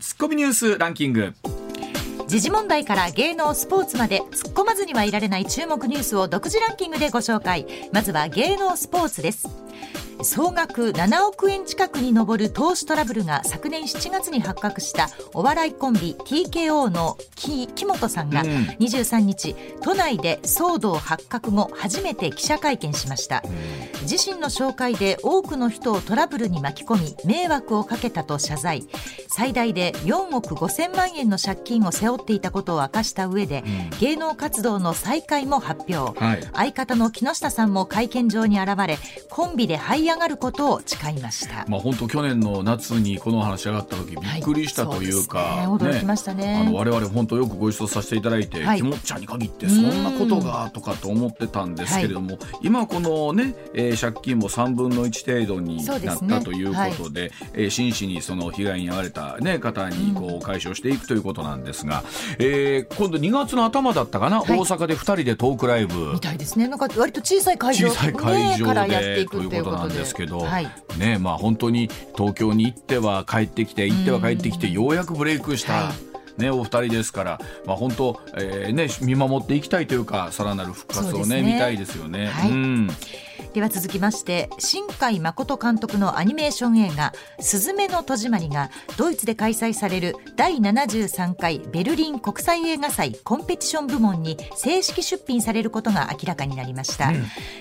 ツッコミニュースランキング。時事問題から芸能スポーツまで突っ込まずにはいられない注目ニュースを独自ランキングでご紹介。まずは芸能スポーツです。総額7億円近くに上る投資トラブルが昨年7月に発覚したお笑いコンビ TKO の木本さんが23日、都内で騒動発覚後初めて記者会見しました、自身の紹介で多くの人をトラブルに巻き込み迷惑をかけたと謝罪。最大で4億5000万円の借金を背負っていたことを明かした上で、芸能活動の再開も発表、はい。相方の木下さんも会見場に現れコンビで這い上がることを誓いました。まあ本当去年の夏にこの話上がった時びっくりしたというか、はい。そうね。驚きましたね。あの我々本当よくご一緒させていただいて、はい。きもっちゃんに限ってそんなことがとかと思ってたんですけれども、今このね、えー借金も3分の1程度になったということでえー真摯にその被害に遭われた、ね、方にこう解消していくということなんですが、えー今度2月の頭だったかな、はい。大阪で2人でトークライブ。みたいですね。なんか割と小さい会場小さい会ね場からやってでいくっていうことなんで。ですけど、はい。ねまあ本当に東京に行っては帰ってきて行っては帰ってきてようやくブレイクした、はね、お二人ですから、まあ、本当、えーね、見守っていきたいというかさらなる復活をねね。見たいですよね。はい。うんでは続きまして新海誠監督のアニメーション映画「すずめの戸締まり」がドイツで開催される第73回ベルリン国際映画祭コンペティション部門に正式出品されることが明らかになりました、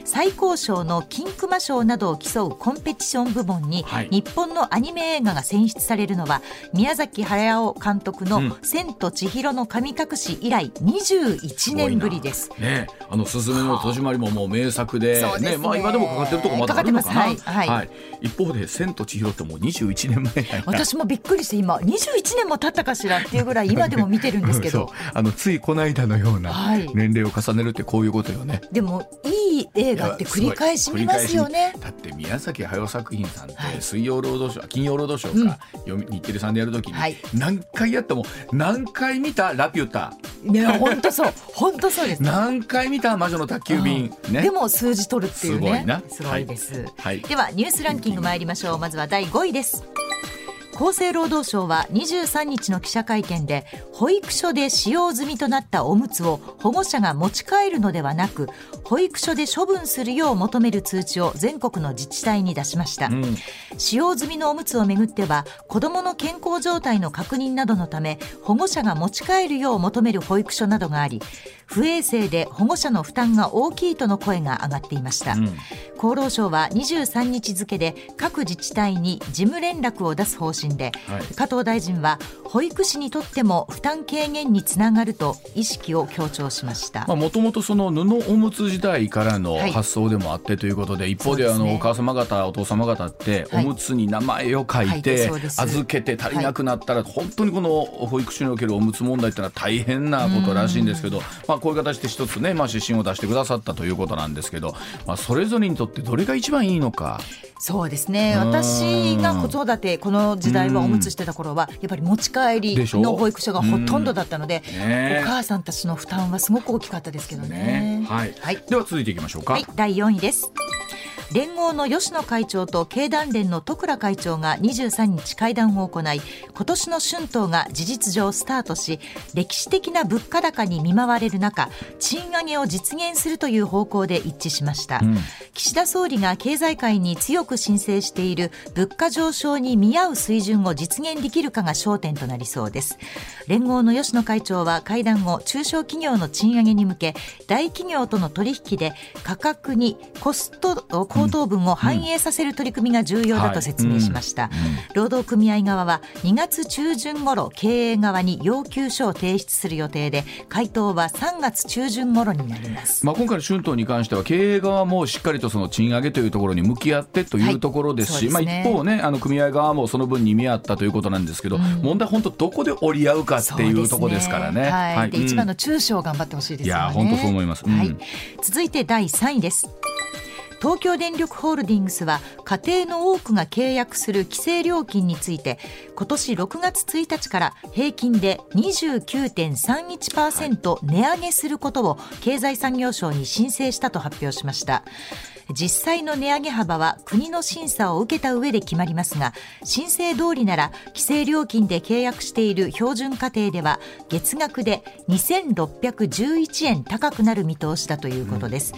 最高賞の金熊賞などを競うコンペティション部門に、はい。日本のアニメ映画が選出されるのは宮崎駿監督の「千と千尋の神隠し」以来21年ぶりです。ね、あの「すずめの戸締まり」ももう名作でそうですねまあ、今でもかかってるとこまだあるのかな？かかってます。はい。はい。一方で「千と千尋」ってもう21年前私もびっくりして今21年も経ったかしらっていうぐらい今でも見てるんですけど。あのついこの間のようなはい。年齢を重ねるってこういうことよね。でもいい映画って繰り返し見ますよね。だって宮崎駿作品さんってはい。水曜ロードショー金曜ロードショーか、読み日テレさんでやるときにはい。何回やっても何回見た？ラピュタ。ね本当そう。本当そうです。何回見た？魔女の宅急便。ね。でも数字取るっていうねいなすごいです、はい。ではニュースランキング参りましょう。まずは第5位です。厚生労働省は23日の記者会見で保育所で使用済みとなったおむつを保護者が持ち帰るのではなく保育所で処分するよう求める通知を全国の自治体に出しました、ん。使用済みのおむつをめぐっては子どもの健康状態の確認などのため保護者が持ち帰るよう求める保育所などがあり不衛生で保護者の負担が大きいとの声が上がっていました、ん。厚労省は23日付で各自治体に事務連絡を出す方針で、はい。加藤大臣は保育士にとっても負担軽減につながると意識を強調しました、もともとその布おむつ時代からのはい。発想でもあってということで、一方であのお母様方お父様方っておはい。むつに名前を書いて預けて足りなくなったら本当にこの保育所におけるおむつ問題ってのは大変なことらしいんですけど、まあ、こういう形で一つね、まあ、指針を出してくださったということなんですけど、まあ、それぞれにとってどれが一番いいのか。そうですね。うん。私が子育てこの時代はおむつしてた頃はやっぱり持ち帰りの保育所がほとんどだったので、ね。お母さんたちの負担はすごく大きかったですけどね。ね。はい。はい。では続いていきましょうか。はい、第4位です。連合の吉野会長と経団連の徳倉会長が23日会談を行い今年の春闘が事実上スタートし歴史的な物価高に見舞われる中賃上げを実現するという方向で一致しました、ん。岸田総理が経済界に強く申請している物価上昇に見合う水準を実現できるかが焦点となりそうです。連合の吉野会長は会談後中小企業の賃上げに向け大企業との取引で価格にコスト高騰分を反映させる取り組みが重要だと説明しました、労働組合側は2月中旬頃経営側に要求書を提出する予定で回答は3月中旬頃になります。まあ、今回の春闘に関しては経営側もしっかりとその賃上げというところに向き合ってというところですし、まあ、はいすね。一方ねあの組合側もその分に見合ったということなんですけど、問題本当どこで折り合うかっていうところですからね。はい、でうん一番の中小頑張ってほしいですよね。いや本当そう思います。うん。はい、続いて第3位です。東京電力ホールディングスは家庭の多くが契約する規制料金について今年6月1日から平均で29.31%値上げすることを経済産業省に申請したと発表しました実際の値上げ幅は国の審査を受けた上で決まりますが申請通りなら規制料金で契約している標準家庭では月額で2611円高くなる見通しだということです、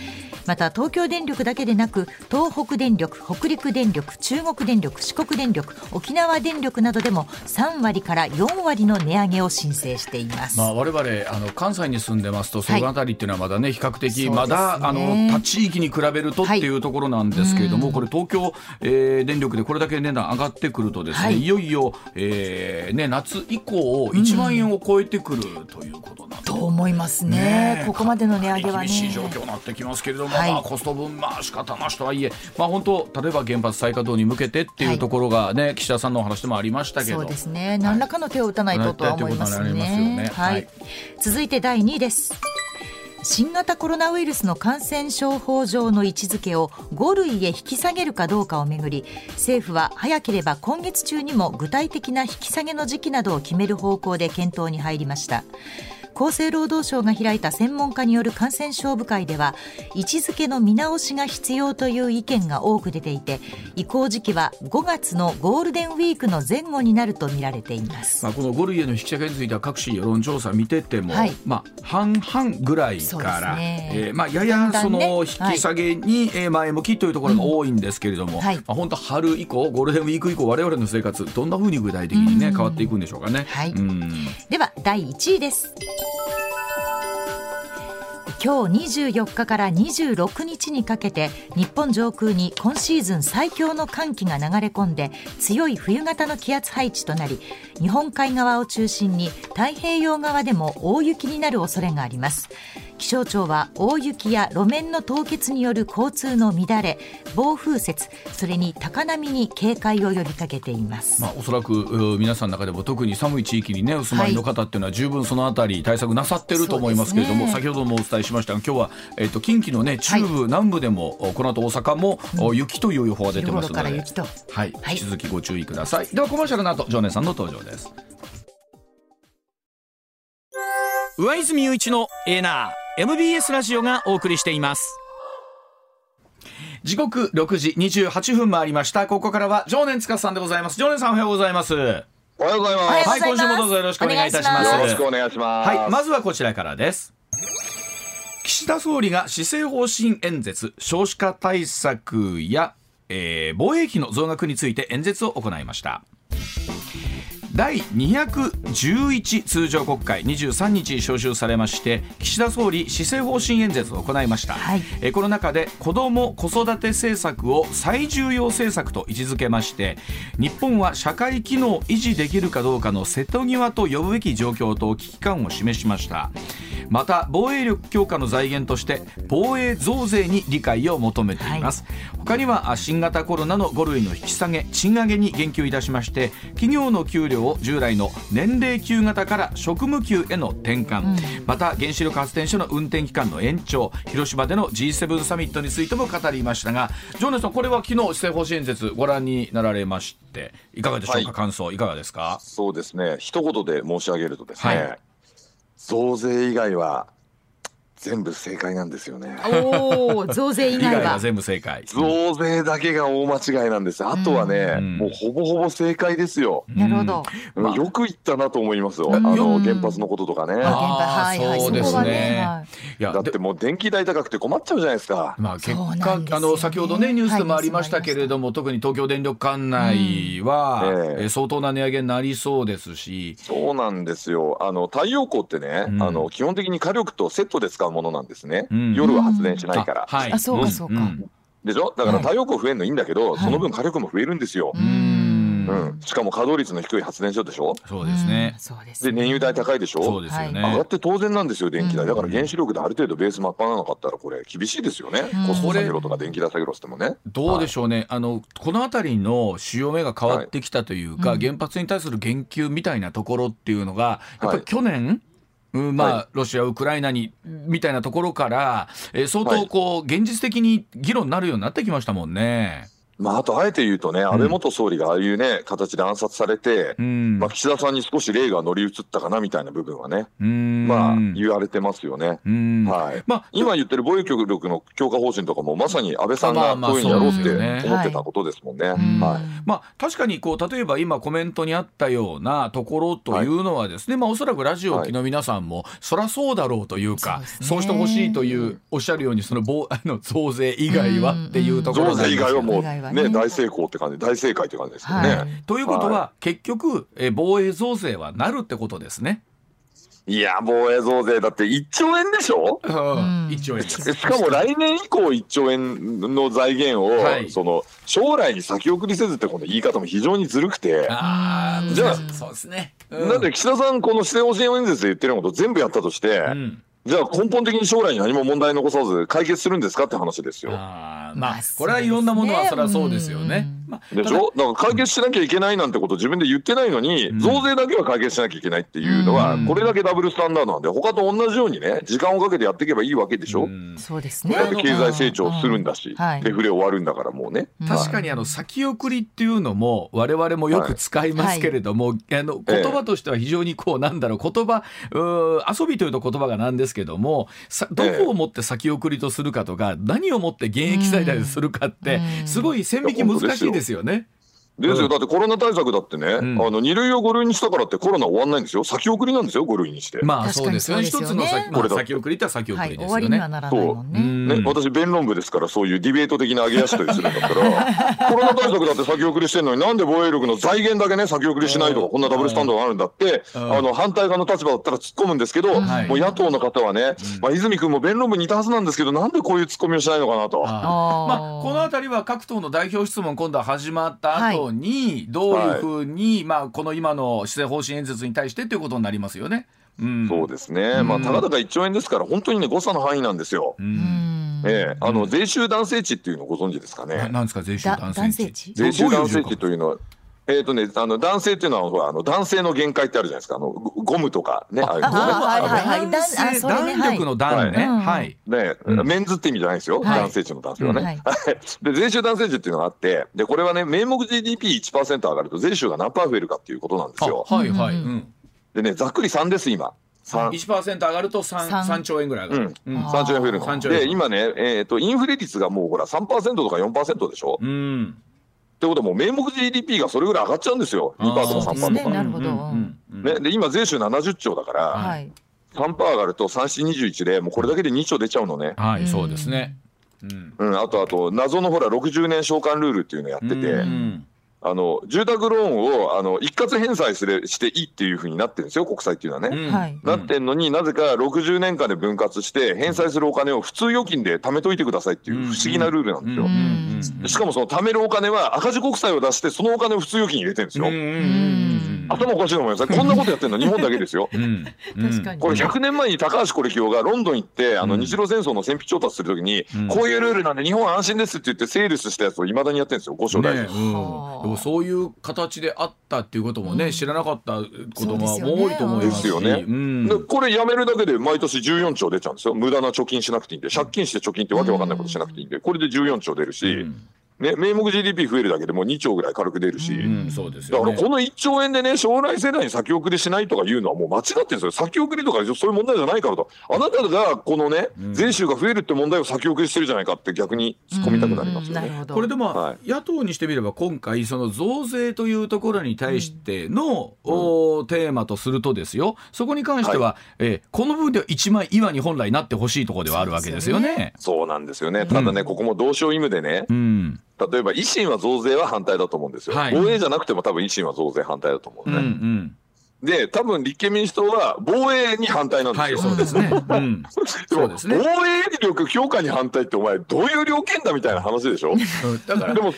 また東京電力だけでなく東北電力北陸電力中国電力四国電力沖縄電力などでも3割から4割の値上げを申請しています、まあ、我々あの関西に住んでますとそのあたりっていうのはまだね、比較的まだあの他地域に比べるとってい。うところなんですけれども、これ東京、えー電力でこれだけ値段上がってくるとですね、はい。い、よいよ、えーね、夏以降1万円を超えてくるということなんで。と思いますね。ねえ。ここまでの値上げはね。厳しい状況になってきますけれども、はい。まあ、コスト分、まあ仕方なしとはいえ、まあ、本当、例えば原発再稼働に向けてっていうところがね、岸田さんのお話でもありましたけど、そうですね。何らかの手を打たないととは思いますね。ねはい、はい続いて第2位です新型コロナウイルスの感染症法上の位置づけを5類へ引き下げるかどうかをめぐり政府は早ければ今月中にも具体的な引き下げの時期などを決める方向で検討に入りました。厚生労働省が開いた専門家による感染症部会では位置づけの見直しが必要という意見が多く出ていて移行時期は5月のゴールデンウィークの前後になるとみられています。まあ、この5類への引き下げについては各種世論調査見てても、はい。まあ、半々ぐらいから、ね。えーまあ、やだやその引き下げにえー前向きというところが多いんですけれども、うん。はい。まあ、本当春以降ゴールデンウィーク以降我々の生活どんなふうに具体的にねうん。変わっていくんでしょうかね。はい。うん。では第1位です今日24日から26日にかけて日本上空に今シーズン最強の寒気が流れ込んで強い冬型の気圧配置となり日本海側を中心に太平洋側でも大雪になる恐れがあります。気象庁は大雪や路面の凍結による交通の乱れ暴風雪それに高波に警戒を呼びかけています、まあ、おそらくう皆さんの中でも特に寒い地域に、ね、お住まいの方っていうのは十分そのあたり対策なさってると思いますけれども、ね。先ほどもお伝えしましたが今日は、えっと近畿の、ね、中部、南部でもおこの後大阪も、お雪という予報が出てますのではい、はい。引き続きご注意ください。ではコマーシャルの後常念さんの登場です。上泉雄一のエーナー MBS ラジオがお送りしています時刻6時28分回りましたここからは常念司さんでございます常念さんおはようございますはおはようございます。おはいますい今週もどうぞよろしくお願いいたしますよろしくお願いします。はい、まずはこちらからです。岸田総理が施政方針演説、少子化対策や、えー防衛費の増額について演説を行いました。第211通常国会23日召集されまして岸田総理施政方針演説を行いました、はい。えーこの中で子ども子育て政策を最重要政策と位置づけまして日本は社会機能を維持できるかどうかの瀬戸際と呼ぶべき状況と危機感を示しましたまた防衛力強化の財源として防衛増税に理解を求めています、他にはあ新型コロナの5類の引き下げ賃上げに言及いたしまして企業の給料を従来の年齢給型から職務給への転換、また原子力発電所の運転期間の延長広島での G7 サミットについても語りましたが常念さんこれは昨日施政方針演説ご覧になられましていかがでしょうか、はい。感想いかがですか？そうですね。一言で申し上げるとですね、はい増税以外は全部正解なんですよね。おお増税以以外は。外は全部正解。増税だけが大間違いなんです。あとはね、うん。もうほぼほぼ正解ですよ。なるほど、よく言ったなと思いますよ。うん。あの原発のこととかね。ああー現場はいはいそうですそこはねい。いやでだってもう電気代高くて困っちゃうじゃないですか。まあ、結果、ね。あの先ほどねニュースでもありましたけれども、特に東京電力管内は、うん。え相当な値上げになりそうですし、そうなんですよ。あの太陽光ってね、うん。あの基本的に火力とセットで使うものなんですね。うん。夜は発電しないから。あはい、あそうかそうか。ん。でしょ？だからはい太陽光増えるのいいんだけど、はい。その分火力も増えるんですよ。うん。うん。うん、しかも稼働率の低い発電所でしょ？そうですね。ですで燃油代高いでしそうょですよね、上がって当然なんですよ電気代。うん。だから原子力である程度ベース真っ裸なかったらこれ厳しいですよね、うん。コスト下げろとか電気代下げろってもね。どうでしょうね、あのこの辺りの潮目が変わってきたというか、はい。原発に対する言及みたいなところっていうのが、やっぱりはい。去年、うんまあはロシア、ウクライナにみたいなところから、えー相はい当こう、現実的に議論になるようになってきましたもんね。まあ、あとあえて言うとね、安倍元総理がああいうね、形で暗殺されて、うん。まあ、岸田さんに少し霊が乗り移ったかなみたいな部分はね、うん。まあ、言われてますよね。うん。はい。まあ今言ってる防衛力の強化方針とかも、まさに安倍さんがこういうふうにやろうって思ってたことですもんね。ん。はい。まあ、確かにこう例えば今コメントにあったようなところというのはですね、まあ、おそらくラジオを聞きの皆さんも、そりゃそうだろうというかそうね。してほしいというおっしゃるようにその棒あの増税以外はっていうところ増税以外はもうね。ね、大成功って感じ、大正解って感じですよね。はい。ということは、は結局え防衛増税はなるってことですね。いや、防衛増税だって1兆円でしょ？うん、一応えしかも来年以降1兆円の財源を、はい。その将来に先送りせずってこの言い方も非常にずるくて、ああじゃあそうですね。うん。なんで岸田さん、この施政方針演説で言ってるようなこと全部やったとして、うんじゃあ根本的に将来に何も問題残さず解決するんですかって話ですよ。あーまあまあこれはいろんなものはそそうですねりゃそうですよね。でしょ？だから解決しなきゃいけないなんてこと自分で言ってないのに、うん。増税だけは解決しなきゃいけないっていうのは、うん。これだけダブルスタンダードなんで、他と同じようにね、時間をかけてやっていけばいいわけでしょ？うん。そうですね。だって経済成長するんだし、デフレ終わるんだからもうね。確かにあの先送りっていうのも我々もよく使いますけれども、あのええ言葉としては非常にこうなんだろう言葉うー遊びというと言葉がなんですけどもさどこをもって先送りとするかとか、何をもって現役最大とするかってうん。すごい線引き難しいですですよね。ですよ、うん。だってコロナ対策だってね、ん。あの2類を5類にしたからってコロナ終わんないんですよ、先送りなんですよ、5類にして。まあそうですよね。一つの先,、まあ、これだ。先送りって先送はい、りですよね。終わりにはならないもんね。う。ん。ね、私、弁論部ですから、そういうディベート的な上げ足取りするんだったら、コロナ対策だって先送りしてるのに、なんで防衛力の財源だけね、先送りしないとか、こんなダブルスタンドがあるんだって、うん。あの反対側の立場だったら突っ込むんですけど、はい。もう野党の方はね、まあ、泉君も弁論部にいたはずなんですけど、なんでこういう突っ込みをしないのかなと。あまあ、この辺りは各党の代表質問今度は始まった後にどういうふうに、まあ、この今の施政方針演説に対してということになりますよね。うん、そうですね、まあ、たかだか1兆円ですから、本当にね、誤差の範囲なんですよ。ううん。んええ。あの税収男性値っていうのをご存知ですかね？ななんですか税収だ男性男性値税収男性値というのは、えーとね、あの男性っていうのはあの男性の限界ってあるじゃないですかあのゴゴムとかねああいうのねあはいはいはい男性だあそれね弾力の弾ね。はいはい。ね、うんメンズって意味じゃないですよ、はい男性値の男性はね。はいで税収男性値っていうのがあってでこれはね名目 GDP1% 上がると税収が何パー増えるかっていうことなんですあよ。はいはい。でねざっくり3です今。3 1%上がると 3, 三3兆円ぐらい上がる。うんあ3兆円増える3の。兆円で今ね、えー、とインフレ率がもうほら3%とか4%でしょ。うん。ってことはもう名目 GDP がそれぐらい上がっちゃうんですよ2%とか3%そうですねとか。なるほどね、で今税収70兆だから、はい。3%上がると3421でもうこれだけで2兆出ちゃうのね。はい、そうですね。うん。うん、あとあと謎のほら60年償還ルールっていうのやってて、うんあの住宅ローンをあの一括返済するしていいっていうふうになってるんですよ国債っていうのはね。うん。はい。なってんのになぜか60年間で分割して返済するお金を普通預金で貯めといてくださいっていう不思議なルールなんですよ。うん。うん。うん。しかもその貯めるお金は赤字国債を出してそのお金を普通預金に入れてるんですよ。頭おかしいと思いますこんなことやってるの日本だけですよ。これ100年前に高橋是清がロンドン行ってあのうん。日露戦争の戦費調達するときに、うん。こういうルールなんで日本は安心ですって言ってセールスしたやつをいまだにやってるんですよ五章大臣。ねうん、ではあ。もそういう形であったっていうこともね、うん。知らなかったこともそうですよね。多いと思いますし。ですよね。うん。でこれやめるだけで毎年14兆出ちゃうんですよ。無駄な貯金しなくていいんで。借金して貯金ってわけわかんないことしなくていいんで。これで14兆出るし、うんね、名目 GDP 増えるだけでもう2兆ぐらい軽く出るし、うんそうですよね。だからこの1兆円でね将来世代に先送りしないとかいうのはもう間違ってるんです。よ先送りとかそういう問題じゃないからと。あなたがこのね、うん。税収が増えるって問題を先送りしてるじゃないかって逆に突っ込みたくなりますよね。なるほど。これでも、はい。野党にしてみれば今回その増税というところに対しての、おテーマとするとですよ。そこに関しては、えーこの部分では一枚岩に本来なってほしいところではあるわけですよね。そうなんですよね。ただね、ここも同床異夢でねうん例えば維新は増税は反対だと思うんですよ、はい。防衛じゃなくても多分維新は増税反対だと思ううんうね、ん。で多分立憲民主党は防衛に反対なんですはいよ、そうですね。うん、でもそうですね。防衛力強化に反対ってお前どういう料件だみたいな話でしょ？だからでも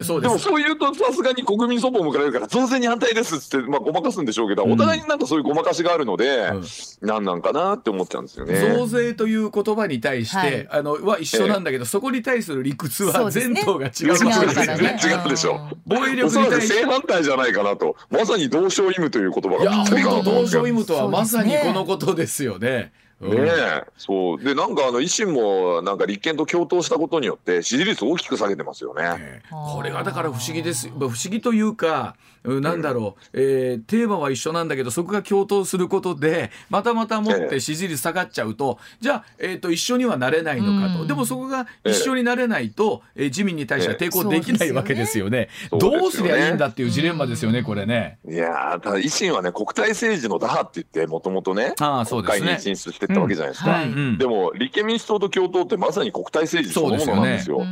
そうです。そう言うとさすがに国民そばを迎えるから増税に反対ですっつって、まあ、ごまかすんでしょうけど、うん。お互いになんかそういうごまかしがあるので、うん。なんなんかなって思っちゃうんですよね。増税という言葉に対して、はい。あのは一緒なんだけど、そこに対する理屈は全党が違う。違うね。ね。違うでしょ。防衛お力に対して。正反対じゃないかなと、まさに同床異夢という言葉いやがぴったりかな本当同床異夢とはまさにこのことですよね。ねえ、そう。で、なんかあの、維新も、なんか立憲と共闘したことによって、支持率大きく下げてますよね。ええこれがだから不思議です不思議というかうんなんだろう、えーテーマは一緒なんだけどそこが共闘することでまたまた持って支持率下がっちゃうと、じゃあ、えー、と一緒にはなれないのかと、うん。でもそこが一緒になれないと、えー自民に対しては抵抗できないわけですよね。そうよね。どうすりゃいいんだっていうジレンマですよね、これね。いやー、ただ維新はね、国体政治の打破って言って、もともとね、ああそうですね。国会に進出していったわけじゃないですか。はい。うん。でも、立憲民主党と共闘ってまさに国体政治そのものなんですよ。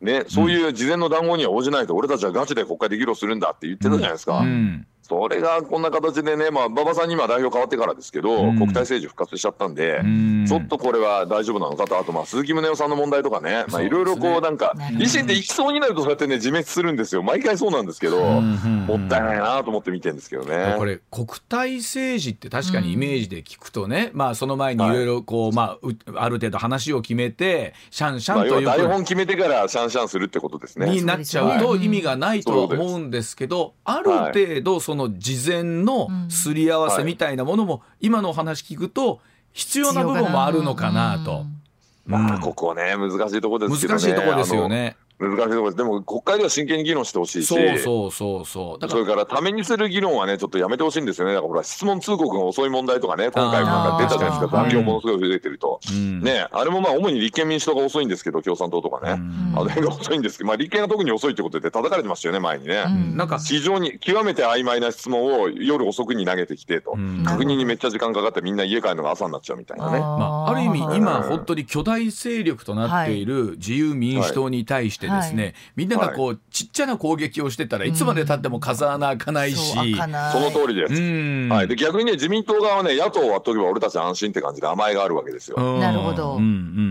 ね、そういう事前の談合には応じないと、俺たちはガチで国会で議論するんだって言ってたじゃないですか。うんそれがこんな形でね、まあ、馬場さんに今代表変わってからですけど、うん。国体政治復活しちゃったんで、うん。ちょっとこれは大丈夫なのかと、あとまあ鈴木宗男さんの問題とかね、いろいろこうなんか維新って行きそうになるとそうやってね、自滅するんですよ。毎回そうなんですけど、うんもったいないなと思って見てるんですけどね。これ国体政治って確かにイメージで聞くとね、まあその前にい。ろいろこう、まあうある程度話を決めてシャンシャンというは台本決めてからシャンシャンするってことですね。になっちゃうと意味がないとは思うんですけど、ある程度その事前のすり合わせみたいなものも今のお話聞くと必要な部分もあるのかなと。まあ、ここね、難しいところですけどね。難しいところですよね。難しいところです。でも、国会では真剣に議論してほしいし。そうそうそうそう。だからそれから、ためにする議論はね、ちょっとやめてほしいんですよね。だから、ほら、質問通告が遅い問題とかね、今回なんか出たじゃないですか、残業ものすごい増えてると。うんね、あれもまあ、主に立憲民主党が遅いんですけど、共産党とかね。うんあの辺が遅いんですけど、まあ、立憲が特に遅いってことで叩かれてましたよね、前にね。うんなんか非常に極めて曖昧な質問を夜遅くに投げてきてと、うん確認にめっちゃ時間かかってみんな家帰るのが朝になっちゃうみたいなね。まあ、ある意味ー今本当に巨大勢力となっている自由民主党に対してですね、はい。みんながこうちっちゃな攻撃をしてたらいつまでたっても風穴開かないし、そう開かない。その通りです。うん。はい、で逆にね、自民党側はね、野党を割っとけば俺たち安心って感じで甘えがあるわけですよ。うん。なるほど。うんう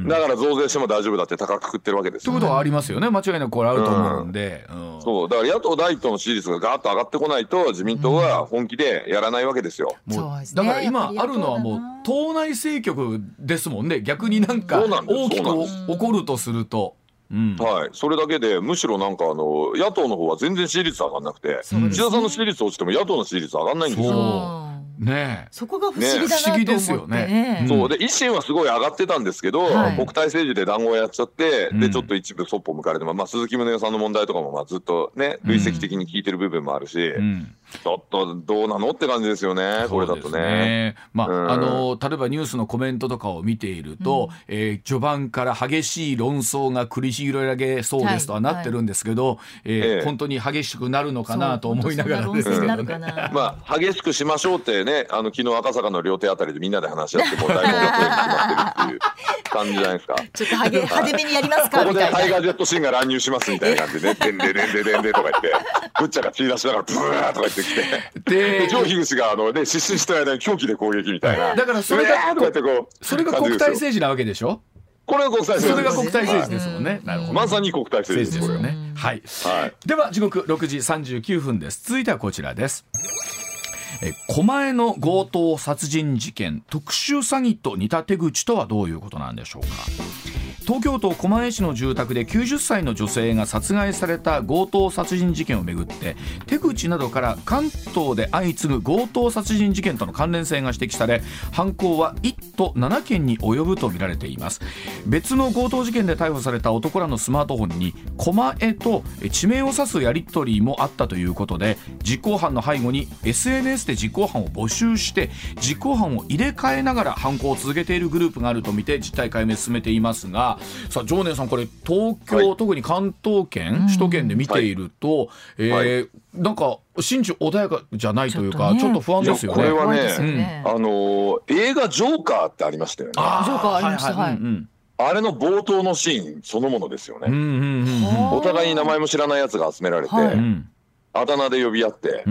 ん。だから増税しても大丈夫だって高く食ってるわけですよ、ということはありますよね。間違いなくこれあると思うんで、うん。そう。だから野党第一党の支持率がガーッと上がってこないと、自民党は本気でやらないわけですよ。ううですね。だから今あるのはもう党内政局ですもんね。逆になんか大きく起こるとすると。うん。はい、それだけで、むしろなんかあの野党の方は全然支持率上がんなくて、岸田さんの支持率落ちても野党の支持率上がんないんですよ。うんねえ。そこが不思議だなと思って。ね不思議ですよね。そう。で維新はすごい上がってたんですけど、はい。国体政治で談合やっちゃって、うん。でちょっと一部そっぽ向かれて、まあ、鈴木宗男さんの問題とかもまあずっとね、累積的に聞いてる部分もあるし、うん。ちょっとどうなのって感じですよね、これだとね。まあ、うん。あの例えばニュースのコメントとかを見ていると、えー序盤から激しい論争が繰り広げそうですとはなってるんですけど、えーええ。本当に激しくなるのかなと思いながらね。まあ、激しくしましょうってね、あの昨日赤坂の料亭あたりでみんなで話し合って、もう大本が決まってるっていう感じじゃないですか。ちょっとはげ派手めにやりますここでタイガージェットシーンが乱入しますみたいなんでね、でんででんででんでとか言って、ブッチャが血出しながらブーとか言ってきて、でで、ジョー・ヒグシがあのね、失神してる間に狂気で攻撃みたいな。だからそれがこう、それが国体政治なわけでしょこれが国体そ政治ですれが国体政治ですもんね。なるほど。まさに国体政政治ですよね。治ですよね。はい。はい。では時刻6時39分です続いてはこちらですえ狛江の強盗殺人事件特殊詐欺と似た手口とはどういうことなんでしょうか？東京都狛江市の住宅で90歳の女性が殺害された強盗殺人事件をめぐって手口などから関東で相次ぐ強盗殺人事件との関連性が指摘され犯行は1都7件に及ぶとみられています。別の強盗事件で逮捕された男らのスマートフォンに狛江と地名を指すやり取りもあったということで実行犯の背後に SNS で実行犯を募集して実行犯を入れ替えながら犯行を続けているグループがあるとみて実態解明進めていますがさあ常念さんこれ東京、はい。特に関東圏首都圏で見ていると、えーはい。なんか心中穏やかじゃないというかちょっとねちょっと不安ですよね。これは怖いですよねあのー映画ジョーカーってありましたよね。ああジョーカーありました。はい。うんうんれの冒頭のシーンそのものですよね。お互いに名前も知らないやつが集められて、あだ名で呼び合って。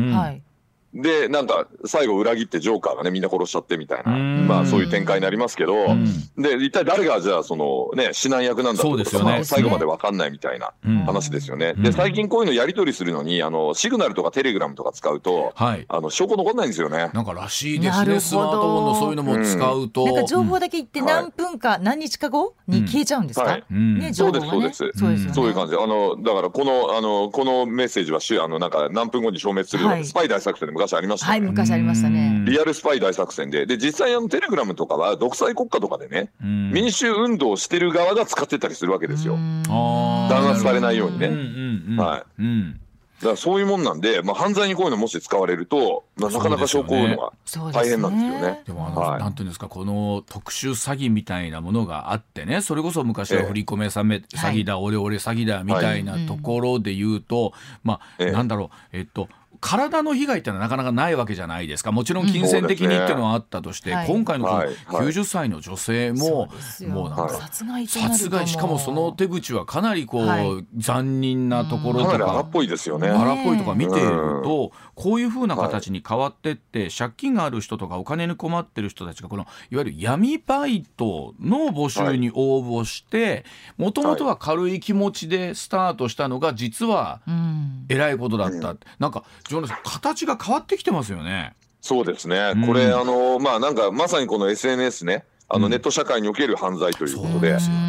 で、なんか、最後裏切ってジョーカーがね、みんな殺しちゃってみたいな、うん。まあそういう展開になりますけど、うん。で、一体誰がじゃあ、そのね、指南役なんだってことそうですよね。がまあ最後までわかんないみたいなうん。話ですよね。うん。で、最近こういうのやり取りするのに、あの、シグナルとかテレグラムとか使うと、はい。あの、証拠残んないんですよね。なんからしいですねスマートフォンのそういうのも使うと、なんか情報だけ言って何分か、何日か後に消えちゃうんですか、ね。そうですそうです。そうですよね。そういう感じ。で、あの、だからこの、あの、このメッセージはし、あの、なんか何分後に消滅するような、はい。スパイ大作戦で昔ありました。はい。昔ありましたね。リアルスパイ大作戦で、で実際あのテレグラムとかは独裁国家とかでね、うん。民主運動をしてる側が使ってたりするわけですよ。弾圧されないようにね。うんうんだからそういうもんなんで、まあ、犯罪にこういうのもし使われると、まあなかなか証拠を追うのが大変なんですよね。でもあの、はい。なんていうんですかこの特殊詐欺みたいなものがあってねそれこそ昔は振り込め詐め詐欺だ、オレオレ詐欺だみたいなところで言うと、まあ、ええ。なんだろうえっと体の被害ってのはなかなかないわけじゃないですか。もちろん金銭的にっていうのはあったとして、はい今回のこのはいはい。90歳の女性も、そうですよ。もうなんか、はい殺害となると殺害しかもその手口はかなりこう、はい。残忍なところとか荒っぽいですよね。荒っぽいとか見ていると、こういうふうな形に変わってって、借金がある人とかお金に困ってる人たちがこのいわゆる闇バイトの募集に応募してもともとは軽い気持ちでスタートしたのが実はうん。えらいことだった、なんかジョナさん形が変わってきてますよね。そうですね。うん。これ、あの、まあ、なんか、まさにこの SNS ね、あうん。のネット社会における犯罪ということで。そうで、すよね。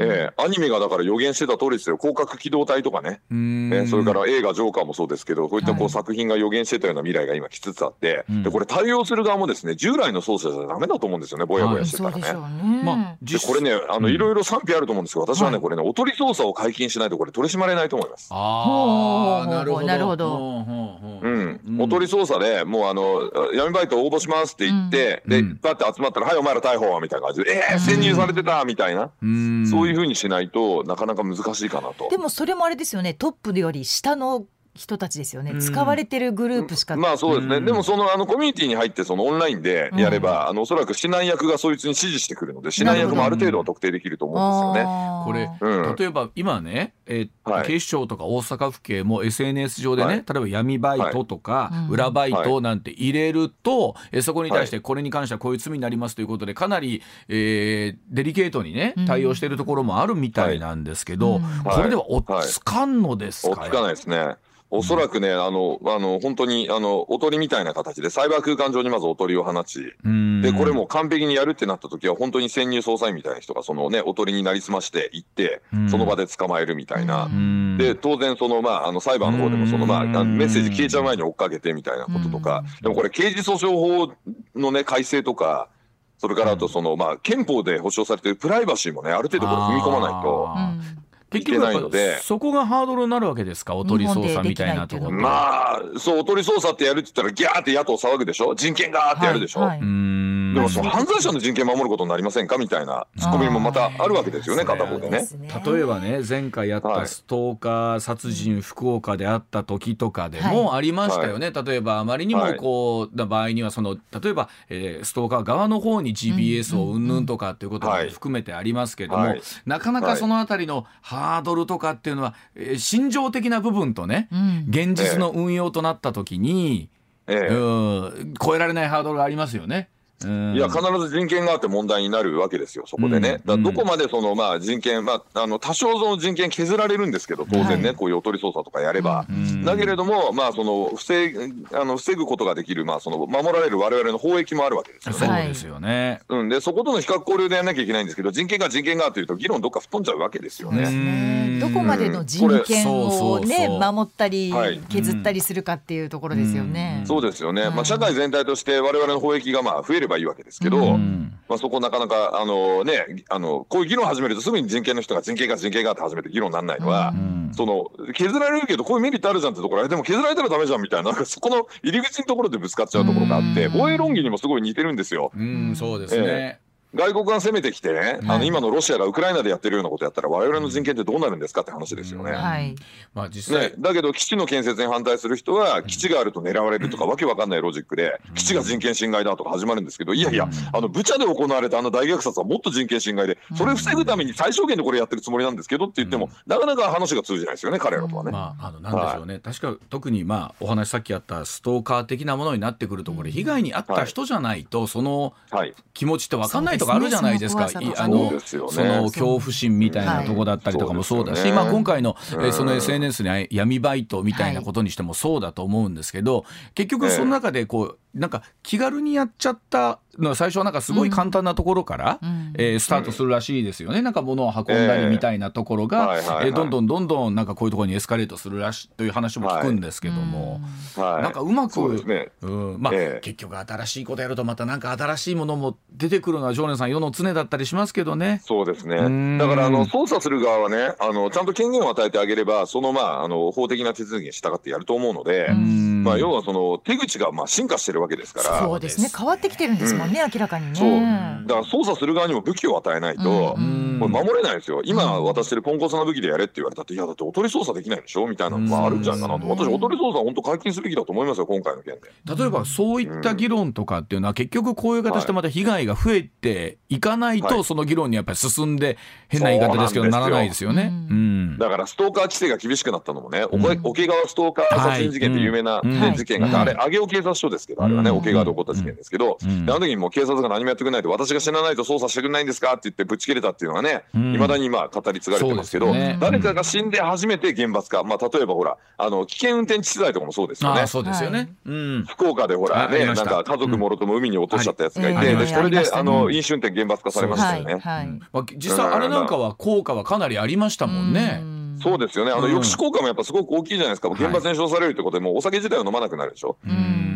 ええアニメがだから予言してた通りですよ。広角機動隊とかね、えーそれから映画「ジョーカー」もそうですけどこういったこはい。う作品が予言してたような未来が今来つつあって、うん。でこれ対応する側もですね従来の操作じゃダメだと思うんですよねぼやぼやしてたらね。そうでこれねあのうん。いろいろ賛否あると思うんですけど私はね、はい。これねおとり捜査を解禁しないとこれ取り締まれないと思います。あなるほど。なるほど。ほうんん、おとり捜査でもうあの闇バイト応募しますって言って、でうん。うんバッて集まったら「はいお前ら逮捕」みたいな感じで「えー、潜入されてた」みたいな、うんそういうふうにしないとなかなか難しいかなと。でもそれもあれですよね。トップより下の人たちですよね。うん。使われてるグループしか。まあそうですね、うん。でもそのあのコミュニティに入ってそのオンラインでやれば、あのおそらく指南役がそいつに指示してくるので指南役もある程度は特定できると思うんですよね。これうん。例えば今ね、えーはい。警視庁とか大阪府警も SNS 上でね、はい。例えば闇バイトとか、はい。裏バイトなんて入れると、えーそこに対してはこれに関してはこういう罪になりますということでかなり、えーデリケートにねうん。対応しているところもあるみたいなんですけど、うん。これでは追っつかんのですか、追っつかないですね。おそらくね、あの、あの、本当に、あの、おとりみたいな形で、サイバー空間上にまずおとりを放ち、うん。で、これも完璧にやるってなった時は、本当に潜入捜査員みたいな人が、そのね、おとりになりすまして行ってうん、その場で捕まえるみたいな。で、当然、その、まあ、あの、裁判の方でも、その、まあ、メッセージ消えちゃう前に追っかけてみたいなこととか、でもこれ、刑事訴訟法のね、改正とか、それからあと、その、まあ、憲法で保障されているプライバシーもね、ある程度これ踏み込まないと、結局でそこがハードルになるわけですか？おとり捜査みたいなところまあ、そう、おとり捜査ってやるって言ったら、ギャーって野党騒ぐでしょ？人権がーってやるでしょ、はい。はいうん。でもその犯罪者の人権守ることになりませんか？みたいなツッコミもまたあるわけですよね、片方でね。例えばね前回やったはいストーカー殺人福岡であった時とかでもありましたよね、例えばあまりにもこうな場合にはその例えば、えーストーカー側の方に GPS をうんぬんとかっていうこともはい。含めてありますけども、はい。なかなかそのあたりのハードルとかっていうのは、えー心情的な部分とね、うん。現実の運用となった時に、ええ。うん超えられないハードルがありますよね。うんいや、必ず人権があって問題になるわけですよ、そこでね。うんだどこまでその、まあ、人権、まあ、あの、多少その人権削られるんですけど、当然ね、はいこういうおとり捜査とかやれば。うんだけれども、まあ、その、防ぐ、あの、防ぐことができる、まあ、その、守られる我々の法益もあるわけですよね。そうですよね。うん。で、そことの比較交流でやらなきゃいけないんですけど、人権が人権がというと、議論どっか吹っ飛んじゃうわけですよね。ねどこまでの人権をねそうそうそう守ったりはい削ったりするかっていうところですよね。そうですよね。うんまあ、社会全体として我々の法益がまあ増えればいいわけですけど、うんまあ、そこなかなか、あのね、あの、こういう議論を始めるとすぐに人権の人が人権が人権がって始めて議論にならないのは、うんその、削られるけどこういうメリットあるじゃんってところでも削られたらダメじゃんみたいな、なんかそこの入り口のところでぶつかっちゃうところがあって、うん防衛論議にもすごい似てるんですよ。うん、そうですね。外国が攻めてきてね、あうんの、今のロシアがウクライナでやってるようなことやったら我々の人権ってどうなるんですかって話ですよね。うん。はい。まあ実際、ね、だけど基地の建設に反対する人は基地があると狙われるとかわけわかんないロジックで基地が人権侵害だとか始まるんですけどいやいやあのブチャで行われたあの大虐殺はもっと人権侵害でそれを防ぐために最小限でこれやってるつもりなんですけどって言ってもなかなか話が通じないですよね彼らとはね。まあ、あの、なんでしょうね。確か、特に、まあ、お話さっきあったストーカー的なものになってくると、これ、被害に遭った人じゃないと、そのはい。気持ちって分かんないとかあるじゃないですか。すあのね。その恐怖心みたいなとこだったりとかもそうだし、はい。まあ、今回の、えうん。ーその SNS に闇バイトみたいなことにしてもそうだと思うんですけど、結局その中でこう、なんか気軽にやっちゃったのは最初はなんかすごい簡単なところから、んえースタートするらしいですよね、なんか物を運んだりみたいなところが、えどんどんどんどんなんかこういうところにエスカレートするらしいという話も聞くんですけども、はい、なんかうまく、まあええ。結局新しいことやるとまたなんか新しいものも出てくるのは常連さん世の常だったりしますけどね。そうですん。ね。だから、あの、捜査する側はね、あの、ちゃんと権限を与えてあげれば、その、まあ、あの、法的な手続きに従ってやると思うので、ん。まあ、要はその、手口が、まあ、進化してるわけですから、そうですね。変わってきてるんですもんね、明らかにね。そう。だから、捜査する側にも武器を与えないと、ん。これ守れないですよ。今渡してるポンコツな武器でやれって言われたって、いや、だっておとり捜査できないでしょみたいなのがあるんじゃないかなと。私、おとり捜査は本当解禁すべきだと思いますよ、今回の件で。例えばそういった議論とかっていうのは結局こういう形でまた被害が増えていかないとはい。その議論にやっぱり進んで変な言い方ですけどなんですよならないですよ。ね。うん。だからストーカー規制が厳しくなったのもね、桶川ストーカー殺人事件って有名な、事件があって、あれ、上尾警察署ですけど、あれはね、うん桶川で起こった事件ですけど、うんであの時にもう警察が何もやってくれないと、私が死なないと捜査してくれないんですかって言ってぶち切れたっていうのがね、うん。いまだに今語り継がれてますけど、誰かが死んで初めて厳罰化、まあ、例えばほら、あの危険運転致死罪とかもそうですよね。そうですよね。福岡でほらね、なんか家族もろとも海に落としちゃったやつがいて、うん。でそれであの飲酒運転厳罰化されましたよね。はいはい。まあ、実際あれなんかは効果はかなりありましたもんね。そうですよね。あのうん。抑止効果もやっぱすごく大きいじゃないですか。もう厳罰に処されるってことで、もうお酒自体を飲まなくなるでしょ。うん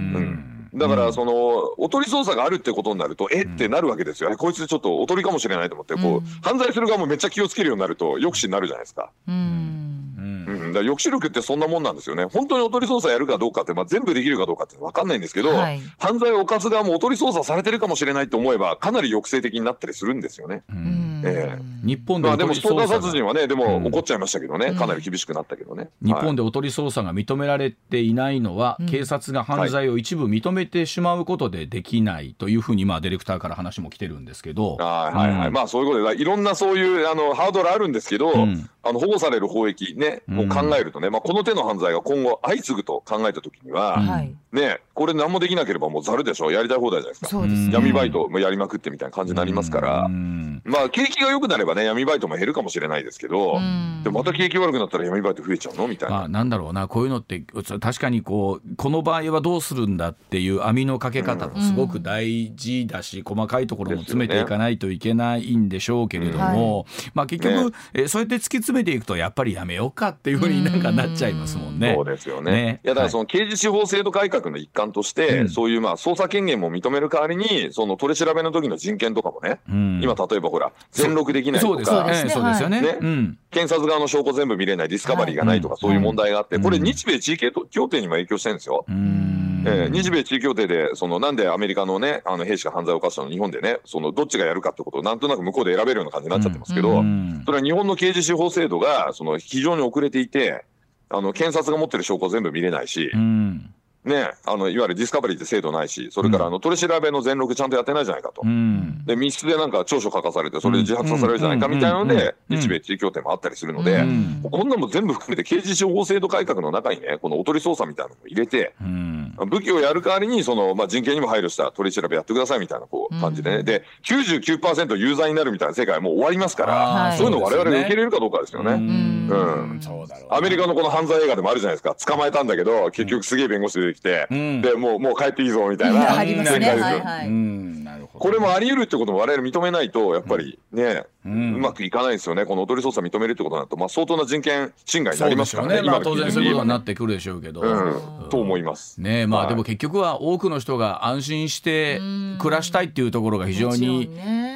だから、その、おとり捜査があるってことになると、えってなるわけですよ。えこいつちょっとおとりかもしれないと思って、こう犯罪する側もめっちゃ気をつけるようになると、抑止になるじゃないですか。うんうんうん。だから抑止力ってそんなもんなんですよね。本当におとり捜査やるかどうかって、まあ全部できるかどうかってわかんないんですけど、はい犯罪を犯す側もおとり捜査されてるかもしれないって思えば、かなり抑制的になったりするんですよね。うんえ日本でまあでもストーカー捜査が殺人はね、でもうん。起こっちゃいましたけどね、かなり厳しくなったけどね。日はい本でおとり捜査が認められていないのは、警察が犯罪を一部認めてしまうことでできないというふうに、まあ、ディレクターから話も来てるんですけど、はいはいはい、うん。まあそういうことで、いろんなそういうあのハードルあるんですけど、ん。あの保護される法益ね、を考えるとね、まあ、この手の犯罪が今後相次ぐと考えたときには、はい。ね、これ何もできなければもうざるでしょ、やりたい放題じゃないですか。そうですね。闇バイトもやりまくってみたいな感じになりますから、うん。まあ景気が良くなればね、闇バイトも減るかもしれないですけど、ん。でもまた景気悪くなったら闇バイト増えちゃうのみたいな。まあ、なんだろうなこういうのって確かにこうこの場合はどうするんだっていう網のかけ方もすごく大事だし、細かいところも詰めていかないといけないんでしょうけれども、まあ、結局、ね。えそうやって突き詰めていくとやっぱりやめようかっていうふうになんかなっちゃいますもんね。そうですよね。ね。いやだからその刑事司法制度改革の一環として、うん。そういうまあ捜査権限も認める代わりに、その取り調べの時の人権とかもね、うん。今例えばほら、全録できないとそうです。よか、ね。そうですよね。ね。うん。検察側の証拠全部見れない、ディスカバリーがないとか、はい。そういう問題があって、うんこれ、日米地位協定にも影響してるんですよ。うん。えー日米地位協定で、そのなんでアメリカのね、あの兵士が犯罪を犯したの日本でね、そのどっちがやるかってことをなんとなく向こうで選べるような感じになっちゃってますけど、うん。それは日本の刑事司法制度がその非常に遅れていて、あの検察が持ってる証拠全部見れないしう、んね、あのいわゆるディスカバリーって制度ないし、それからあの取り調べの全録ちゃんとやってないじゃないかと。うん。で密室でなんか調書書かされて、それで自発させられるじゃないかみたいなので、うん。日米地位協定もあったりするので、うん。こんなもん全部含めて刑事司法制度改革の中にね、このおとり捜査みたいなのも入れて、うん武器をやる代わりにその、まあ、人権にも配慮した取り調べやってくださいみたいなこう感じでね、で99%有罪になるみたいな世界はもう終わりますから、あーそういうのを我々が受け入るれるかどうかですよね。うん。うん。そうだろうアメリカのこの犯罪映画でもあるじゃないですか、捕まえたんだけど、結局すげえ弁護士出てきて、うん。でもうもう帰っていいぞみたいな。ありますね。展開ですよはいはい。うん。なるほどこれもあり得るってことも我々認めないと、やっぱりね、ううんまくいかないですよね、このおとり捜査認めるってことになると、まあ、相当な人権侵害になりますからね、ね。まあの当然そういうことになってくくるでしょうけど。うん、と思います。ねえまあはい。でも結局は多くの人が安心して暮らしたいっていうところが非常に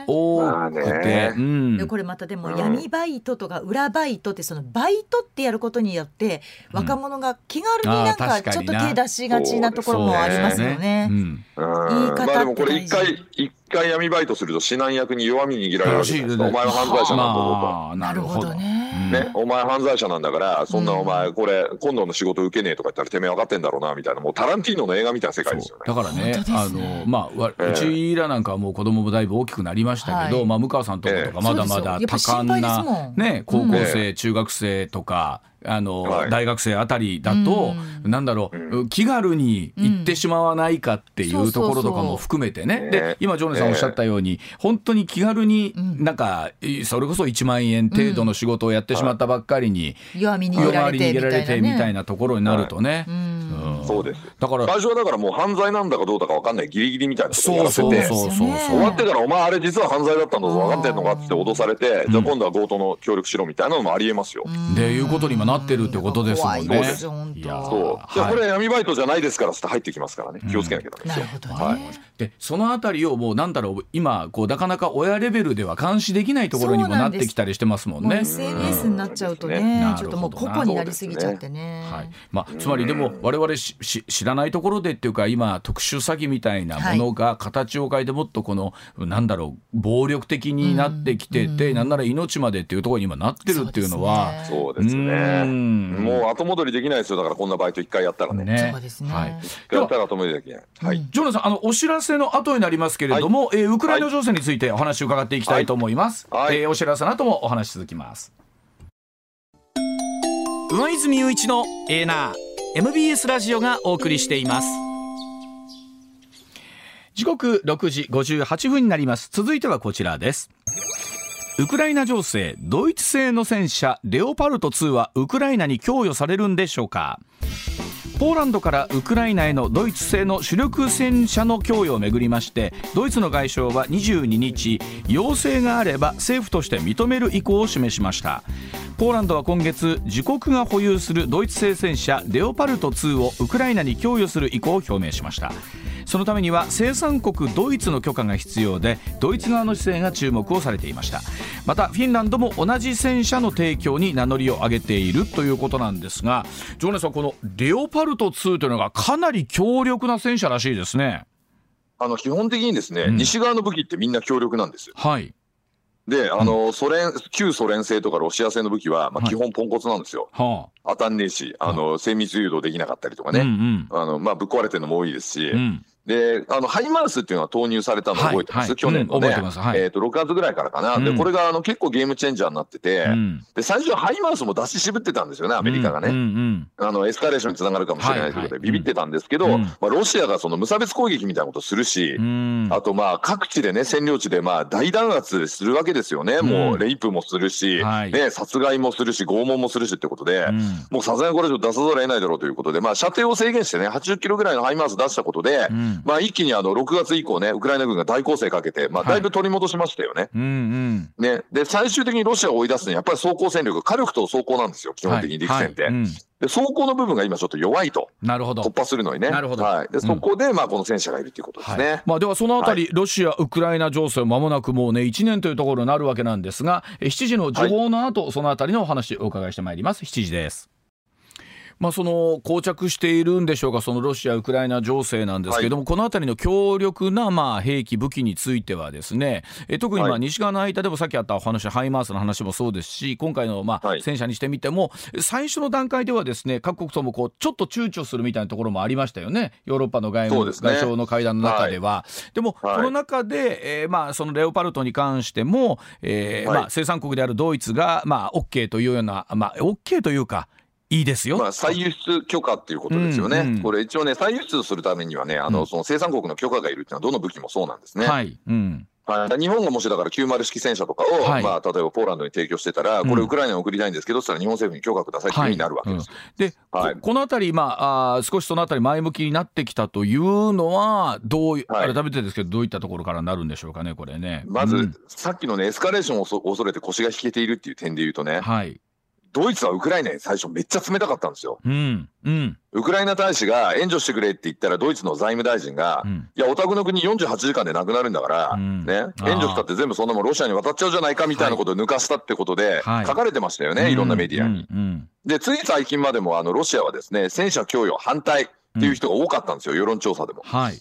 多まあくてね、うん。でこれまたでもうん闇バイトとか裏バイトってそのバイトってやることによって若者が気軽になんかちょっと手出しがちなところもありますよね。うん。うん。言い方まあでもこれって大事一回一回闇バイトすると指南役に弱み握られるわけじゃないですか。お前は犯罪者なんだぞまあなるほどね。と。ね、お前犯罪者なんだから、そんなうん。お前これ今度の仕事受けねえとか言ったらてめえ分かってんだろうなみたいなもうタランティーノの映画みたいな世界ですよね。だからねあね。のまあうちらなんかはもう子供もだいぶ大きくなりましたけど、はい。まあ向川さんとかええまだまだ多感なんね高校生、中学生とかあの、はい。大学生あたりだと、なんだろう、気軽に行ってしまわないかっていうんうところとかも含めてね。で今、ジョネさんおっしゃったように、本当に気軽になんか、それこそ1万円程度の仕事をやってしまったばっかりに、弱みにげられてみみたいなところになるとね。うん。そうです。だから、最初はだからもう犯罪なんだかどうだか分かんないギリギリみたいなことをやそうらせてそうそうそう。ですよね終わってからお前あれ実は犯罪だったんだぞ分かってんのかって脅されて、じゃあ今度は強盗の協力しろみたいなのもありえますよ。でいうことに今なってるってことですもんね。怖いやそう。いこれ闇バイトじゃないですからって入ってきますからね。気をつけなきゃダメですよ。なるほどね。はい。でそのあたりをもうなんだろう今こうなかなか親レベルでは監視できないところにもなってきたりしてますもんね。SNS になっちゃうとうんね、ちょっともう個々になりすぎちゃってね。はいまあ、つまりでも我々しし知らないところでっていうか今特殊詐欺みたいなものが形を変えてもっとこのなんだろう暴力的になってきてて、なんなら命までっていうところに今なってるっていうのはそうですうね。ん。もう後戻りできないですよ。だからこんなバイト一回やったらね。ね。そうですね。はい、一回やったら後戻りできない。はい。ジョナさんあのお知らせの後になりますけれども、えーウクライナ情勢についてお話を伺っていきたいと思います、はい。はい。えーお知らせの後もお話続きます。上泉雄一のエーナー MBS ラジオがお送りしています。時刻6時58分になります。続いてはこちらですウクライナ情勢ドイツ製の戦車レオパルト2はウクライナに供与されるんでしょうか？ポーランドからウクライナへのドイツ製の主力戦車の供与をめぐりましてドイツの外相は22日要請があれば政府として認める意向を示しました。ポーランドは今月自国が保有するドイツ製戦車レオパルト2をウクライナに供与する意向を表明しました。そのためには生産国ドイツの許可が必要でドイツ側の姿勢が注目をされていました。またフィンランドも同じ戦車の提供に名乗りを上げているということなんですがジョネさんこのレオパルト2というのがかなり強力な戦車らしいですね。あの基本的にですね、うん。西側の武器ってみんな強力なんですよ。はい。で、あの、ソ連、旧ソ連製とかロシア製の武器は、まあ、はい。基本ポンコツなんですよ。は当たんねえし、あの、精密誘導できなかったりとかあ、ね。うんあの、まあ、ぶっ壊れてるのも多いですし、うんうんで、あの、ハイマースっていうのは投入されたの覚えてます、はい。はい去年のね。うん覚えてます。はい。えっ、と、6月ぐらいからかな。で、うん。これが、あの、結構ゲームチェンジャーになってて、うん。で、最初はハイマースも出し渋ってたんですよね、アメリカがね。うんうん。あの、エスカレーションにつながるかもしれないということでビビってたんですけど、うん。まあ、ロシアがその無差別攻撃みたいなことするし、うん。あとまあ各地でね、占領地でまあ大弾圧するわけですよね。もうレイプもするし、はい。ね、殺害もするし、拷問もするしってことで、うん。もうさすがにこれ以上出さざるを得ないだろうということで、まあ射程を制限してね、80キロぐらいのハイマース出したことで、うんまあ一気にあの6月以降ね、ウクライナ軍が大攻勢かけて、まあだいぶ取り戻しましたよね。うんうんね。で、最終的にロシアを追い出すにはやっぱり装甲戦力、火力と装甲なんですよ、基本的に陸戦って。はいはいうんで、装甲の部分が今ちょっと弱いと。なるほど突破するのにね。なるほどはい。で、そこで、まあ、この戦車がいるということですね。はいまあ、ではそのあたり、ロシア・ウクライナ情勢、まもなくもうね、1年というところになるわけなんですが、え7時の情報の後、そのあたりのお話、お伺いしてまいります。7時です。まあ、その膠着しているんでしょうか、そのロシア・ウクライナ情勢なんですけれども、このあたりの強力なまあ兵器、武器についてはですね、え特にまはい。あ西側の間でもさっきあったお話、ハイマースの話もそうですし、今回のまあはい。戦車にしてみても、最初の段階ではですね各国ともこうちょっと躊躇するみたいなところもありましたよね、ヨーロッパの外務、ね。外相の会談の中では。でも、はい。この中で、えーまあ、そのレオパルトに関しても、えーはい。まあ、生産国であるドイツが、まあ、OK というような、まあ、OK というか、いいですよ。まあ、再輸出許可っていうことですよね。うんうんこれ一応ね、再輸出するためにはね、あの、うんその生産国の許可がいるっていうのはどの武器もそうなんですね。はい。はい、うん日本がもしだから90式戦車とかを、はいまあ、例えばポーランドに提供してたら、うんこれウクライナに送りたいんですけど、そしたら日本政府に許可くださいっていうふうになるわけですよ。で、はいここのあたり、まあ、あー少しそのあたり前向きになってきたというのは、どうい、はい改めてですけど、どういったところからなるんでしょうかね、これね。まず、うんさっきのね、エスカレーションをそ恐れて腰が引けているっていう点で言うとね、はい、ドイツはウクライナに最初めっちゃ冷たかったんですよ。うん、うん、ウクライナ大使が援助してくれって言ったら、ドイツの財務大臣が、うん。いや、お宅の国48時間でなくなるんだから、うん。ね、援助したって全部そんなもんロシアに渡っちゃうじゃないかみたいなことを抜かしたってことで、はい。書かれてましたよね、いろんなメディアに。うんうん。で、つい最近までも、あの、ロシアはですね、戦車供与反対っていう人が多かったんですよ、世論調査でも。はい、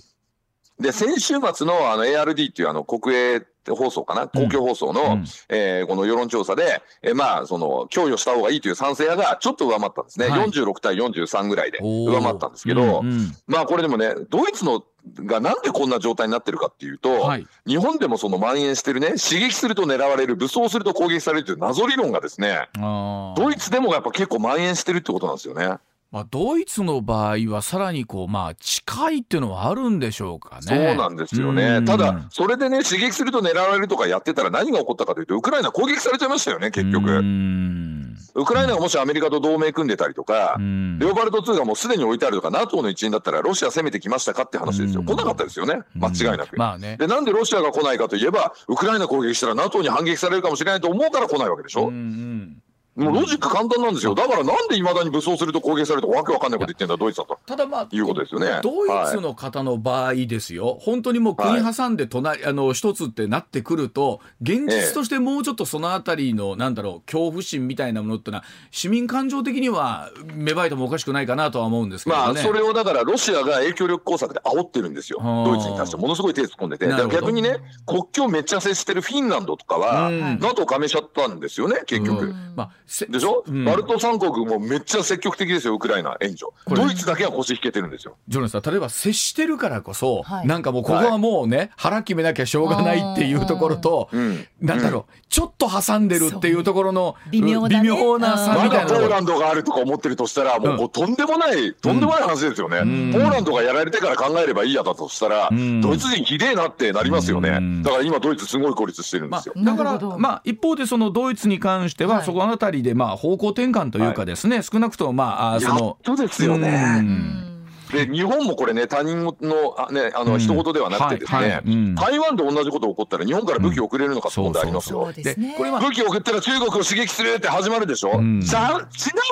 で、先週末のあの ARD っていうあの国営放送かな、公共放送の、うん。えーこの世論調査で、えーまあ、その、供与した方がいいという賛成派がちょっと上回ったんですね。はい。46対43ぐらいで上回ったんですけど、うんうん。まあこれでもね、ドイツのがなんでこんな状態になってるかっていうと、はい。日本でもその蔓延してるね、刺激すると狙われる、武装すると攻撃されるという謎理論がですね、ドイツでもやっぱ結構蔓延してるってことなんですよね。まあ、ドイツの場合はさらにこう、まあ、近いっていうのはあるんでしょうかね。そうなんですよね。うんただ、それでね、刺激すると狙われるとかやってたら何が起こったかというと、ウクライナ攻撃されちゃいましたよね、結局。うんウクライナがもしアメリカと同盟組んでたりとか、うんレオパルト2がもうすでに置いてあるとか、NATO の一員だったら、ロシア攻めてきましたかって話ですよ。うん来なかったですよね、間違いなく。まあね。で、なんでロシアが来ないかといえば、ウクライナ攻撃したら NATO に反撃されるかもしれないと思うから来ないわけでしょ。うんうんもうロジック簡単なんですよ。だからなんでいまだに武装すると攻撃されるとわけわかんないこと言ってんだ、ドイツだと。ただまあいうことですよね。ドイツの方の場合ですよ、本当にもう国挟んで隣、あの一つってなってくると現実としてもうちょっとそのあたりの、なんだろう恐怖心みたいなものってのは市民感情的には芽生えてもおかしくないかなとは思うんですけどね。まあ、それをだからロシアが影響力工作で煽ってるんですよ、はあドイツに対して、ものすごい手突っ込んでて、逆にね、国境めっちゃ接してるフィンランドとかは、うん。NATO 加盟しちゃったんですよね、結局。うん。まあ、せでしょ、うん。バルト三国もめっちゃ積極的ですよ、ウクライナ援助。ドイツだけは腰引けてるんですよ。ジョナさん例えば接してるからこそ、はい。なんかもうここはもうね、腹決めなきゃしょうがないっていうところと、うん。なんだろう、ちょっと挟んでるっていうところの微妙だね。微妙な差まみたいな。のがだポーランドがあるとか思ってるとしたら、もうこうとんでもない、とんでもない話ですよね。ん。ポーランドがやられてから考えればいいやだとしたら、ん。ドイツ人ひでえなってなりますよね。うん。だから今ドイツすごい孤立してるんでまあすよ。、だからまあ一方でそのドイツに関しては、はい。そこあたりでまあ方向転換というかですね、少なくともまああそやっのとですよね。うん。で日本もこれね他人のあ、ね、あのうん。一言ではなくてですね、はいはい。うん。台湾で同じこと起こったら日本から武器を送れるのかって問題ありますよ。これは武器を送ったら中国を刺激するって始まるでしょ、ん。じゃあ違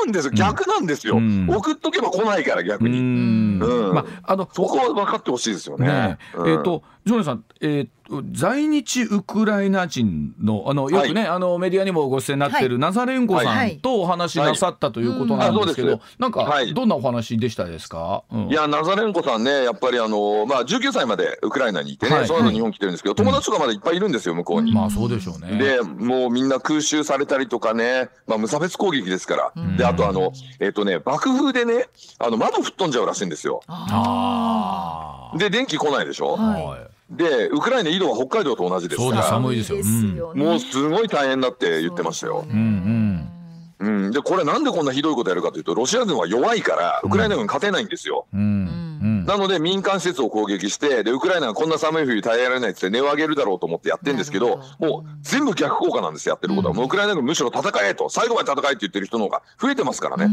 うんですよ。逆なんですよ、うん。送っとけば来ないから逆うに、ん。うん。まああのそこは分かってほしいですよね。え。っ、とジョネさん、えーと在日ウクライナ人のあのよくね、あのメディアにもご出演になってる、はい。ナザレンコさはい。んとお話しなさったということなんですけど、はい。うん。あそうです。なんか、はい。どんなお話でしたですか、うん。いやナザレンコさんねやっぱりあの、まあ、19歳までウクライナにいてね、はい。その後日本来てるんですけど友達とかまだいっぱいいるんですよ向こうに。まあそうでしょうね。でもうみんな空襲されたりとかね、まあ、無差別攻撃ですから、であとあの、えっとね、爆風でねあの窓吹っ飛んじゃうらしいんですよ。ああ。で電気来ないでしょ、はい。はいでウクライナ緯度は北海道と同じです。そうですから寒いですよ。うん。ねもうすごい大変だって言ってましたよ。うん。うん、でこれなんでこんなひどいことやるかというとロシア軍は弱いからウクライナ軍勝てないんですよ。うん。うんなので民間施設を攻撃してでウクライナがこんな寒い冬耐えられないって値を上げるだろうと思ってやってるんですけどもう全部逆効果なんですやってることは、もうウクライナ軍むしろ戦えと。最後まで戦えって言ってる人の方が増えてますからね、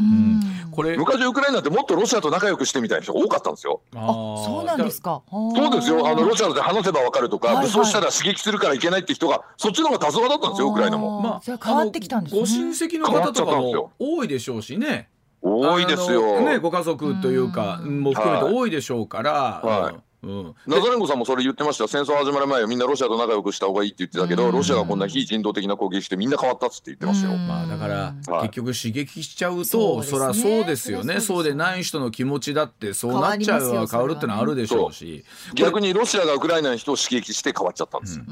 これ。昔ウクライナってもっとロシアと仲良くしてみたいな人が多かったんですよ。ああそうなんですか。そうですよ。あのロシアで話せば分かるとか、はいはい。武装したら刺激するからいけないって人がそっちの方が多数派だったんですよウクライナも。まあじゃあ変わってきたんですね。ご親戚の方とかも多いでしょうしね。多いですあよ。のねご家族というかも含めて多いでしょうから。はい。うん。ナザレンコさんもそれ言ってました。よ戦争始まる前はみんなロシアと仲良くした方がいいって言ってたけど、ロシアがこんな非人道的な攻撃してみんな変わったっつって言ってましたよ。まあだからはい結局刺激しちゃうとそりゃそうですよね。そうですよそうでない人の気持ちだってそうなっちゃう変わりますよ変わるってのはあるでしょうし。逆にロシアがウクライナの人を刺激して変わっちゃったんですよ。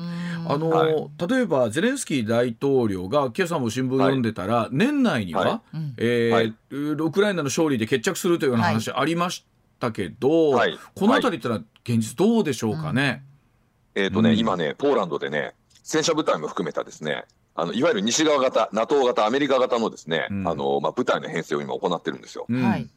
あの、はい。例えばゼレンスキー大統領が今朝も新聞読んでたら、年内には、はえーはい。ウクライナの勝利で決着するというような話ありましたけど、はい。この辺りってのは現実どうでしょうかね？えっ、とね、うん。今ね、ポーランドでね、戦車部隊も含めたですね、あのいわゆる西側型、NATO 型、アメリカ型のですね、うん。あのまあ、部隊の編成を今行ってるんですよ。うん。はい。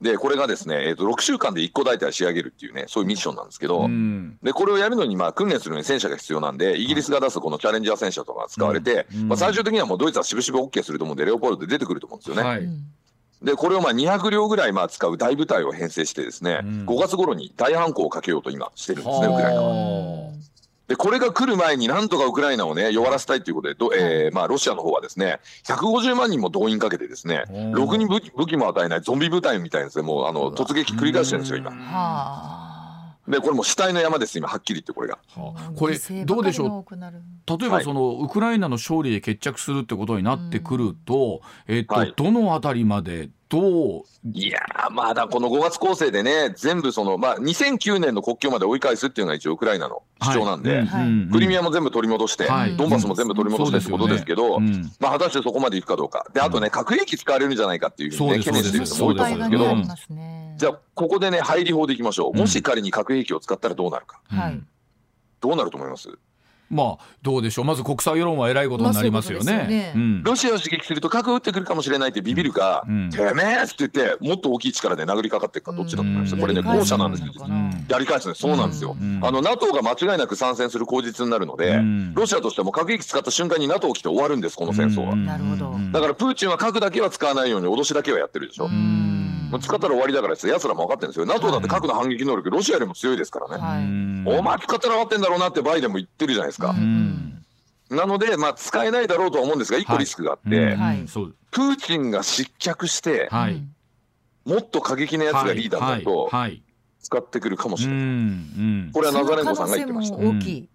で、これがですね、えー、と6週間で1個大隊仕上げるっていうね、そういうミッションなんですけど、うん。でこれをやるのにまあ訓練するのに戦車が必要なんで、イギリスが出すこのチャレンジャー戦車とかが使われて、うん。まあ、最終的にはもうドイツはしぶしぶ OK すると思うんで、レオポルトで出てくると思うんですよね。はい。で、これをまあ200両ぐらいまあ使う大部隊を編成してですね、うん。5月頃に大反攻をかけようと今してるんですね、ウクライナは。はで、これが来る前になんとかウクライナをね、弱らせたいということで、どえーまあ、ロシアの方はですね、150万人も動員かけてですね、うん。ろくに武器武器も与えないゾンビ部隊みたいなですね、もうあの突撃繰り返してるんですよ、今。はあ。でこれもう死体の山です今はっきり言ってこれが。はあ。これどうでしょう？例えばその、ウクライナの勝利で決着するってことになってくると、えっとはい。どのあたりまでどう？いやーまだこの5月構成でね全部そのまあ2009年の国境まで追い返すっていうのが一応ウクライナの主張なんで、クリミアも全部取り戻して、はい。ドンバスも全部取り戻してってことですけど、ね。まあ、果たしてそこまでいくかどうか。であとね核兵器使われるんじゃないかっていうふうに、ね、懸念してる人も多いと思うんですけど、そうですますね。じゃあここでね入り法でいきましょう、うん。もし仮に核兵器を使ったらどうなるか。うん。はいどうなると思います？まあどうでしょう。まず国際世論はえらいことになりますよね。ね。うん。ロシアを刺激すると核撃ってくるかもしれないってビビるか、うん。てめえって言ってもっと大きい力で殴りかかっていくかどっちだと思います、うん。これね後者なんですよ。やり返すねそうなんですよ、うん。あの NATO が間違いなく参戦する口実になるので、うん。ロシアとしても核兵器使った瞬間に NATO 来て終わるんですこの戦争は、だからプーチンは核だけは使わないように脅しだけはやってるでしょ、うんもう使ったら終わりだからです奴らも分かってるんですよ。NATO だって核の反撃能力ロシアよりも強いですからね、はい。うん。お前使ったら分かってんだろうなってバイデンも言ってるじゃないですか、うん。なので、まあ、使えないだろうとは思うんですが一個リスクがあって、プーチンが失脚して、はい。もっと過激なやつがリーダーになると使ってくるかもしうれない、ん。これはナザレンコさんが言ってました。その可能性も大きい。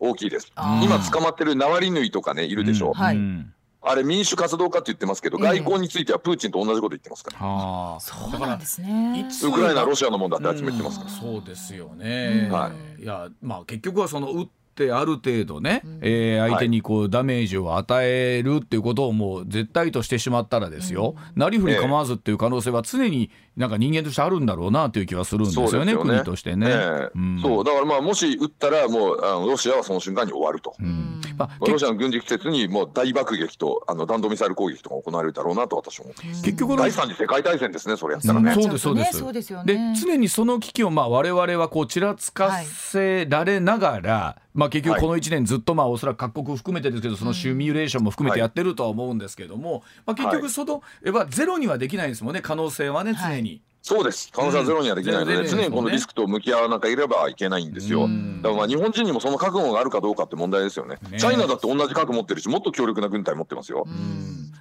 大きいです。今捕まってるナワリヌイとかねいるでしょ、はい。うんあれ民主活動家って言ってますけど、ええ。外交についてはプーチンと同じこと言ってますから。はあ。そうなんですね。いつウクライナロシアのもんだって集めてますから、そうですよね、うんはい。やまあ結局はその打ってある程度ね、うん。えー相手にこうダメージを与えるっていうことをもう絶対としてしまったらですよ、なりふり構わずっていう可能性は常になんか人間としてあるんだろうなという気はするんですよねよね。国としてね。ええ。うん。そう。だからまあもし撃ったらもうあのロシアはその瞬間に終わると、うん。まあロシアの軍事施設にもう大爆撃とあの弾道ミサイル攻撃とか行われるだろうなと私は思ってます、結局の第三次世界大戦ですねそれやったらね、そうですそうです。そうですよでね常にその危機をまあ我々はこうちらつかせられながら、まあ、結局この1年ずっとまあおそらく各国含めてですけどそのシミュレーションも含めてやってるとは思うんですけども、まあ、結局その、やっぱゼロにはできないですもんね可能性はね常に。そうです。可能性はゼロにはできないので、うん常にこのリスクと向き合わなければいけないんですよ、うん。だからまあ日本人にもその覚悟があるかどうかって問題ですよね。ね。チャイナだって同じ核持ってるしもっと強力な軍隊持ってますよ、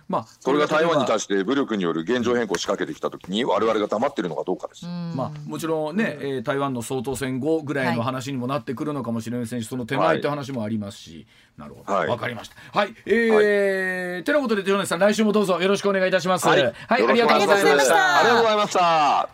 まあ、それが台湾に対して武力による現状変更を仕掛けてきたときに我々が黙ってるのかどうかです、まあ、もちろんね、えー台湾の総統選後ぐらいの話にもなってくるのかもしれませんし、その手前って話もありますし、なるほど、わ、はい。かりました。はい、えーてなことで、ジョネスさん、来週もどうぞよろしくお願いいたします。はい、ありがとうございました。ありがとうございました